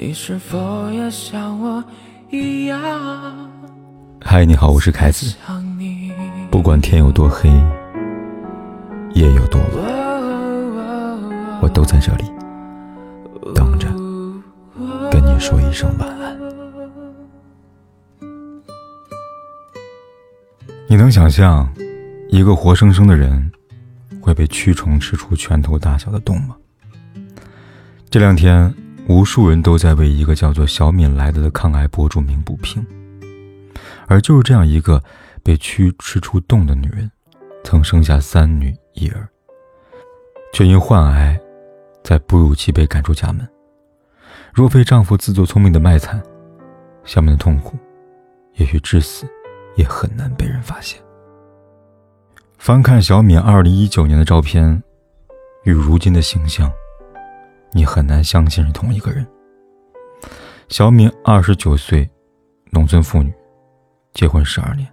你是否也像我一样？嗨，你好，我是凯子。不管天有多黑，夜有多晚，我都在这里等着跟你说一声晚安。你能想象一个活生生的人会被蛆虫吃出拳头大小的洞吗？这两天。无数人都在为一个叫做小敏来的的抗癌博主鸣不平，而就是这样一个被蛆吃出洞的女人，曾生下三女一儿，却因患癌，在哺乳期被赶出家门。若非丈夫自作聪明的卖惨，小敏的痛苦，也许至死也很难被人发现。翻看小敏二零一九年的照片，与如今的形象。你很难相信是同一个人。小敏二十九岁，农村妇女，结婚十二年，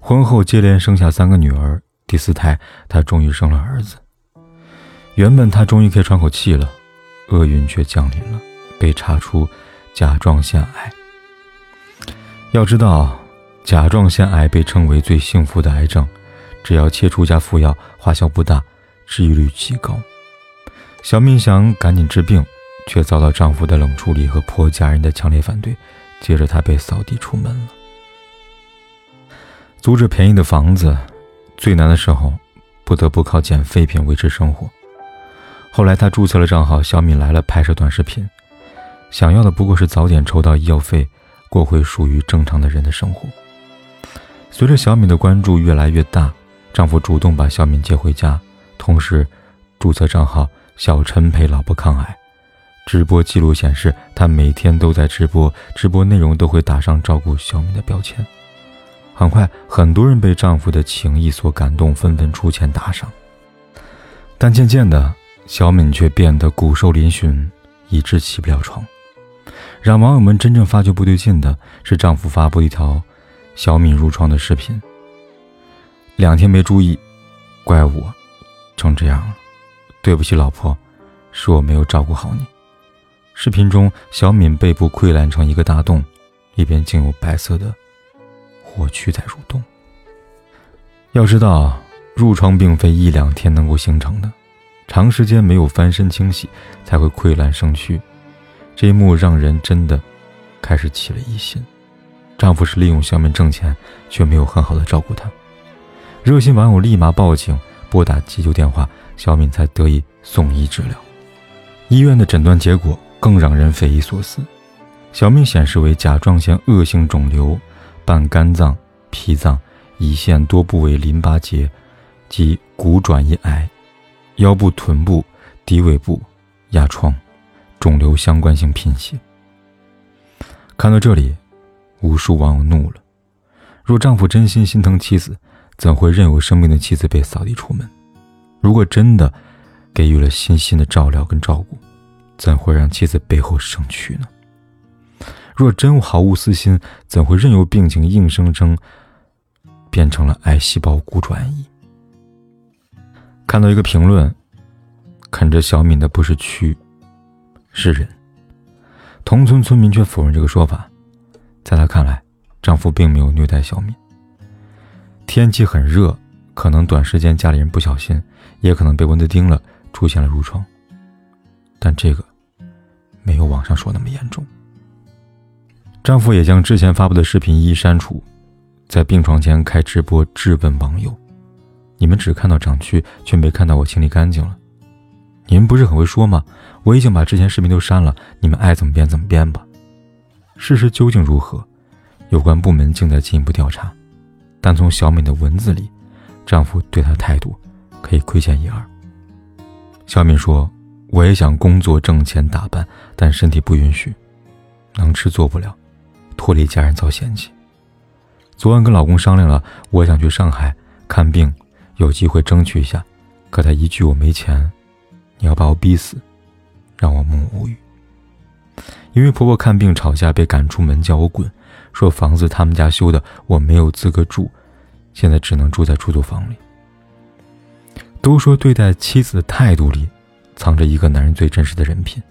婚后接连生下三个女儿，第四胎她终于生了儿子。原本她终于可以喘口气了，厄运却降临了，被查出甲状腺癌。要知道，甲状腺癌被称为最幸福的癌症，只要切除加服药，花销不大，治愈率极高。小敏想赶紧治病，却遭到丈夫的冷处理和婆家人的强烈反对。接着，她被扫地出门了。租着便宜的房子，最难的时候，不得不靠捡废品维持生活。后来，她注册了账号“小敏来了”，拍摄短视频，想要的不过是早点筹到医药费，过回属于正常的人的生活。随着小敏的关注越来越大，丈夫主动把小敏接回家，同时注册账号。小陈陪老婆抗癌，直播记录显示，他每天都在直播，直播内容都会打上照顾小敏的标签。很快，很多人被丈夫的情谊所感动，纷纷出钱打赏。但渐渐的，小敏却变得骨瘦嶙峋，以致起不了床。让网友们真正发觉不对劲的是，丈夫发布一条小敏入床的视频。两天没注意，怪我，成这样了。对不起，老婆，是我没有照顾好你。视频中，小敏背部溃烂成一个大洞，里边竟有白色的火蛆在蠕动。要知道，褥疮并非一两天能够形成的，长时间没有翻身清洗才会溃烂生蛆。这一幕让人真的开始起了疑心：丈夫是利用小敏挣钱，却没有很好的照顾她。热心网友立马报警，拨打急救电话。小敏才得以送医治疗，医院的诊断结果更让人匪夷所思。小敏显示为甲状腺恶性肿瘤，伴肝脏、脾脏、胰腺多部位淋巴结及骨转移癌，腰部、臀部、骶尾部压疮，肿瘤相关性贫血。看到这里，无数网友怒了：若丈夫真心心疼妻子，怎会任由生病的妻子被扫地出门？如果真的给予了细心的照料跟照顾，怎会让妻子背后生蛆呢？若真毫无私心，怎会任由病情硬生生变成了癌细胞骨转移？看到一个评论，啃着小敏的不是蛆，是人。同村村民却否认这个说法，在他看来，丈夫并没有虐待小敏。天气很热。可能短时间家里人不小心，也可能被蚊子叮了，出现了褥疮。但这个没有网上说那么严重。丈夫也将之前发布的视频一一删除，在病床前开直播质问网友：“你们只看到长蛆，却没看到我清理干净了。你们不是很会说吗？我已经把之前视频都删了，你们爱怎么编怎么编吧。事实究竟如何？有关部门正在进一步调查。但从小敏的文字里。”丈夫对她态度可以窥见一二。小敏说：“我也想工作挣钱打扮，但身体不允许，能吃做不了，脱离家人遭嫌弃。昨晚跟老公商量了，我想去上海看病，有机会争取一下。可他一句我没钱，你要把我逼死，让我目无语。因为婆婆看病吵架被赶出门，叫我滚，说房子他们家修的，我没有资格住。”现在只能住在出租房里。都说对待妻子的态度里，藏着一个男人最真实的人品。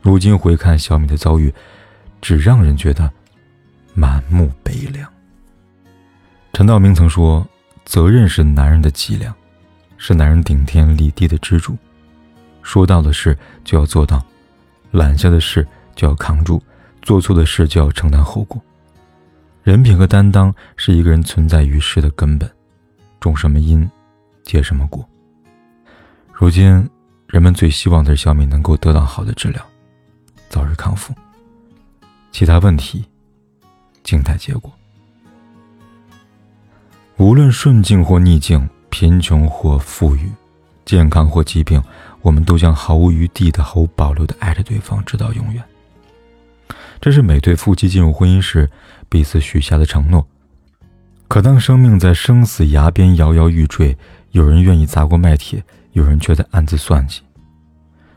如今回看小米的遭遇，只让人觉得满目悲凉。陈道明曾说：“责任是男人的脊梁，是男人顶天立地的支柱。说到的事就要做到，揽下的事就要扛住，做错的事就要承担后果。人品和担当是一个人存在于世的根本。种什么因，结什么果。如今，人们最希望的是小米能够得到好的治疗，早日康复。其他问题，静待结果。”无论顺境或逆境，贫穷或富裕，健康或疾病，我们都将毫无余地的、毫无保留的爱着对方，直到永远。这是每对夫妻进入婚姻时彼此许下的承诺。可当生命在生死崖边摇摇欲坠，有人愿意砸锅卖铁，有人却在暗自算计。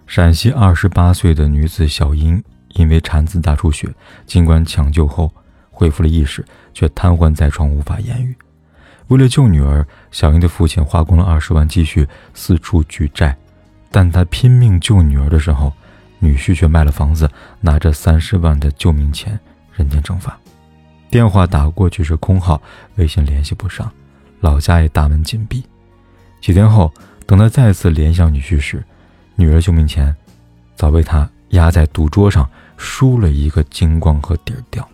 陕西二十八岁的女子小英因为产子大出血，尽管抢救后恢复了意识，却瘫痪在床，无法言语。为了救女儿，小英的父亲花光了二十万积蓄，四处举债。但他拼命救女儿的时候，女婿却卖了房子，拿着三十万的救命钱，人间蒸发。电话打过去是空号，微信联系不上，老家也大门紧闭。几天后，等他再次联想女婿时，女儿救命钱早被他压在赌桌上，输了一个精光和底儿掉。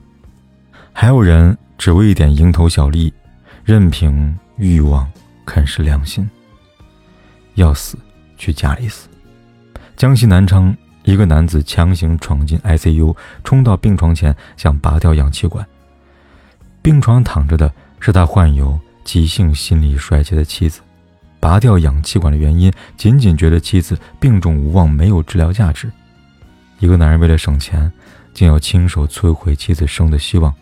还有人只为一点蝇头小利。任凭欲望啃食良心，要死去家里死。江西南昌一个男子强行闯进 ICU，冲到病床前想拔掉氧气管。病床躺着的是他患有急性心力衰竭的妻子。拔掉氧气管的原因，仅仅觉得妻子病重无望，没有治疗价值。一个男人为了省钱，竟要亲手摧毁妻子生的希望。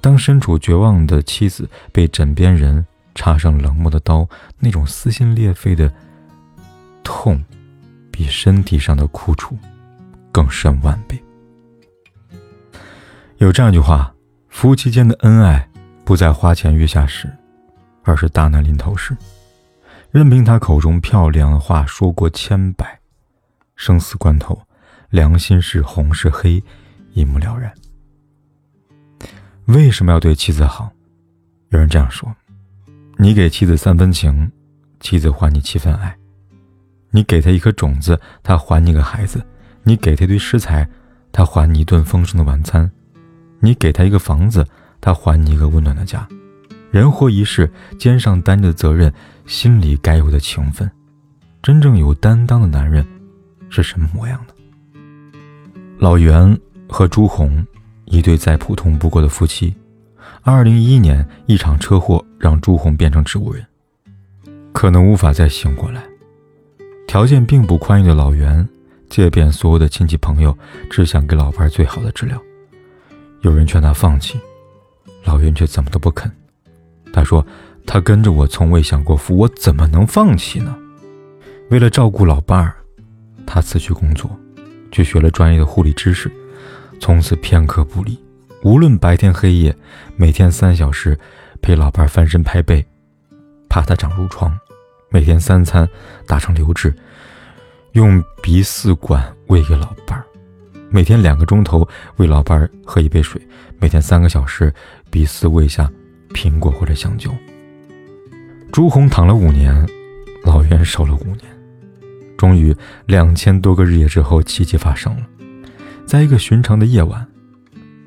当身处绝望的妻子被枕边人插上冷漠的刀，那种撕心裂肺的痛，比身体上的苦楚更深万倍。有这样一句话：夫妻间的恩爱，不在花前月下时，而是大难临头时。任凭他口中漂亮的话说过千百，生死关头，良心是红是黑，一目了然。为什么要对妻子好？有人这样说：你给妻子三分情，妻子还你七分爱；你给他一颗种子，他还你个孩子；你给他一堆食材，他还你一顿丰盛的晚餐；你给他一个房子，他还你一个温暖的家。人活一世，肩上担着责任，心里该有的情分。真正有担当的男人是什么模样的？老袁和朱红。一对再普通不过的夫妻，二零一一年一场车祸让朱红变成植物人，可能无法再醒过来。条件并不宽裕的老袁，借遍所有的亲戚朋友，只想给老伴最好的治疗。有人劝他放弃，老袁却怎么都不肯。他说：“他跟着我从未享过福，我怎么能放弃呢？”为了照顾老伴儿，他辞去工作，去学了专业的护理知识。从此片刻不离，无论白天黑夜，每天三小时陪老伴翻身拍背，怕他长褥疮；每天三餐打成流质，用鼻饲管喂给老伴儿；每天两个钟头喂老伴儿喝一杯水；每天三个小时鼻饲喂下苹果或者香蕉。朱红躺了五年，老袁守了五年，终于两千多个日夜之后，奇迹发生了。在一个寻常的夜晚，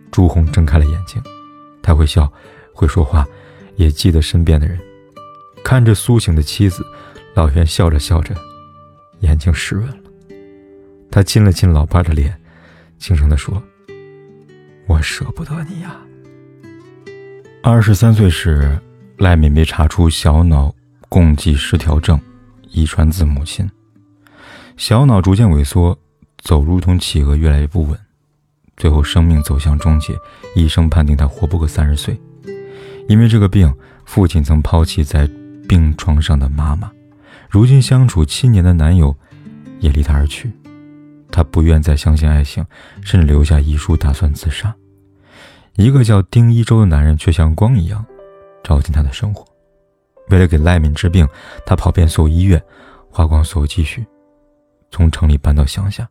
朱红睁开了眼睛，他会笑，会说话，也记得身边的人。看着苏醒的妻子，老袁笑着笑着，眼睛湿润了。他亲了亲老伴的脸，轻声地说：“我舍不得你呀。”二十三岁时，赖敏被查出小脑共济失调症，遗传自母亲，小脑逐渐萎缩。走如同企鹅，越来越不稳，最后生命走向终结。医生判定他活不过三十岁。因为这个病，父亲曾抛弃在病床上的妈妈，如今相处七年的男友也离他而去。他不愿再相信爱情，甚至留下遗书，打算自杀。一个叫丁一周的男人却像光一样照进他的生活。为了给赖敏治病，他跑遍所有医院，花光所有积蓄，从城里搬到乡下。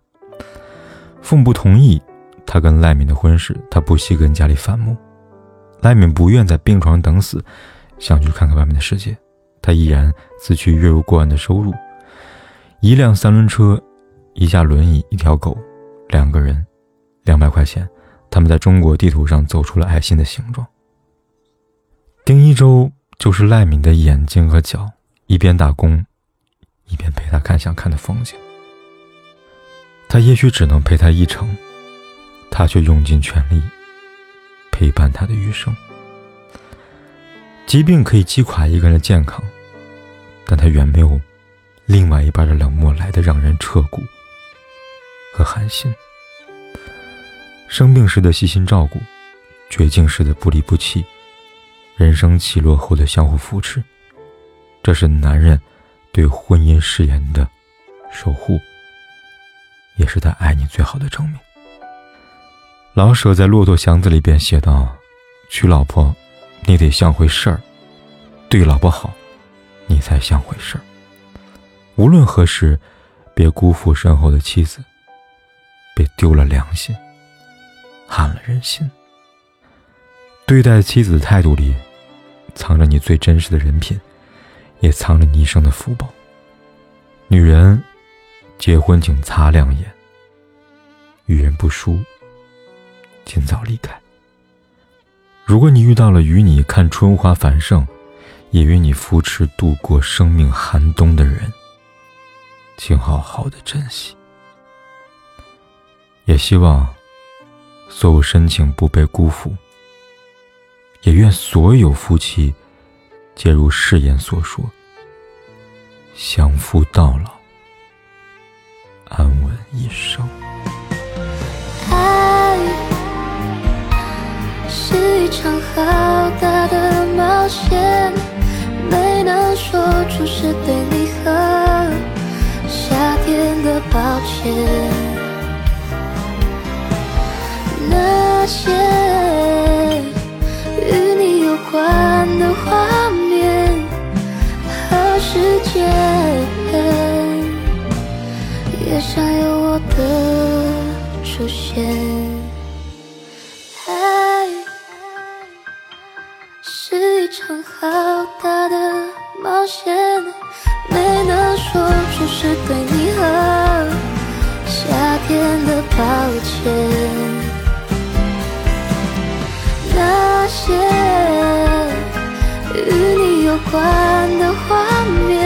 父母不同意他跟赖敏的婚事，他不惜跟家里反目。赖敏不愿在病床等死，想去看看外面的世界。他毅然辞去月入过万的收入，一辆三轮车，一架轮椅，一条狗，两个人，两百块钱，他们在中国地图上走出了爱心的形状。丁一周就是赖敏的眼睛和脚，一边打工，一边陪他看想看的风景。他也许只能陪他一程，他却用尽全力。陪伴他的余生。疾病可以击垮一个人的健康，但他远没有另外一半的冷漠来的让人彻骨和寒心。生病时的细心照顾，绝境时的不离不弃，人生起落后的相互扶持，这是男人对婚姻誓言的守护，也是他爱你最好的证明。老舍在《骆驼祥子》里边写道：“娶老婆，你得像回事儿；对老婆好，你才像回事儿。无论何时，别辜负身后的妻子，别丢了良心，寒了人心。对待妻子的态度里，藏着你最真实的人品，也藏着你一生的福报。女人，结婚请擦亮眼，与人不淑。”尽早离开。如果你遇到了与你看春花繁盛，也与你扶持度过生命寒冬的人，请好好的珍惜。也希望所有深情不被辜负。也愿所有夫妻皆如誓言所说，相夫到老，安稳一生。爱是一场好大的冒险，没能说出是对出现。爱是一场好大的冒险，没能说出是对你和夏天的抱歉。那些与你有关的画面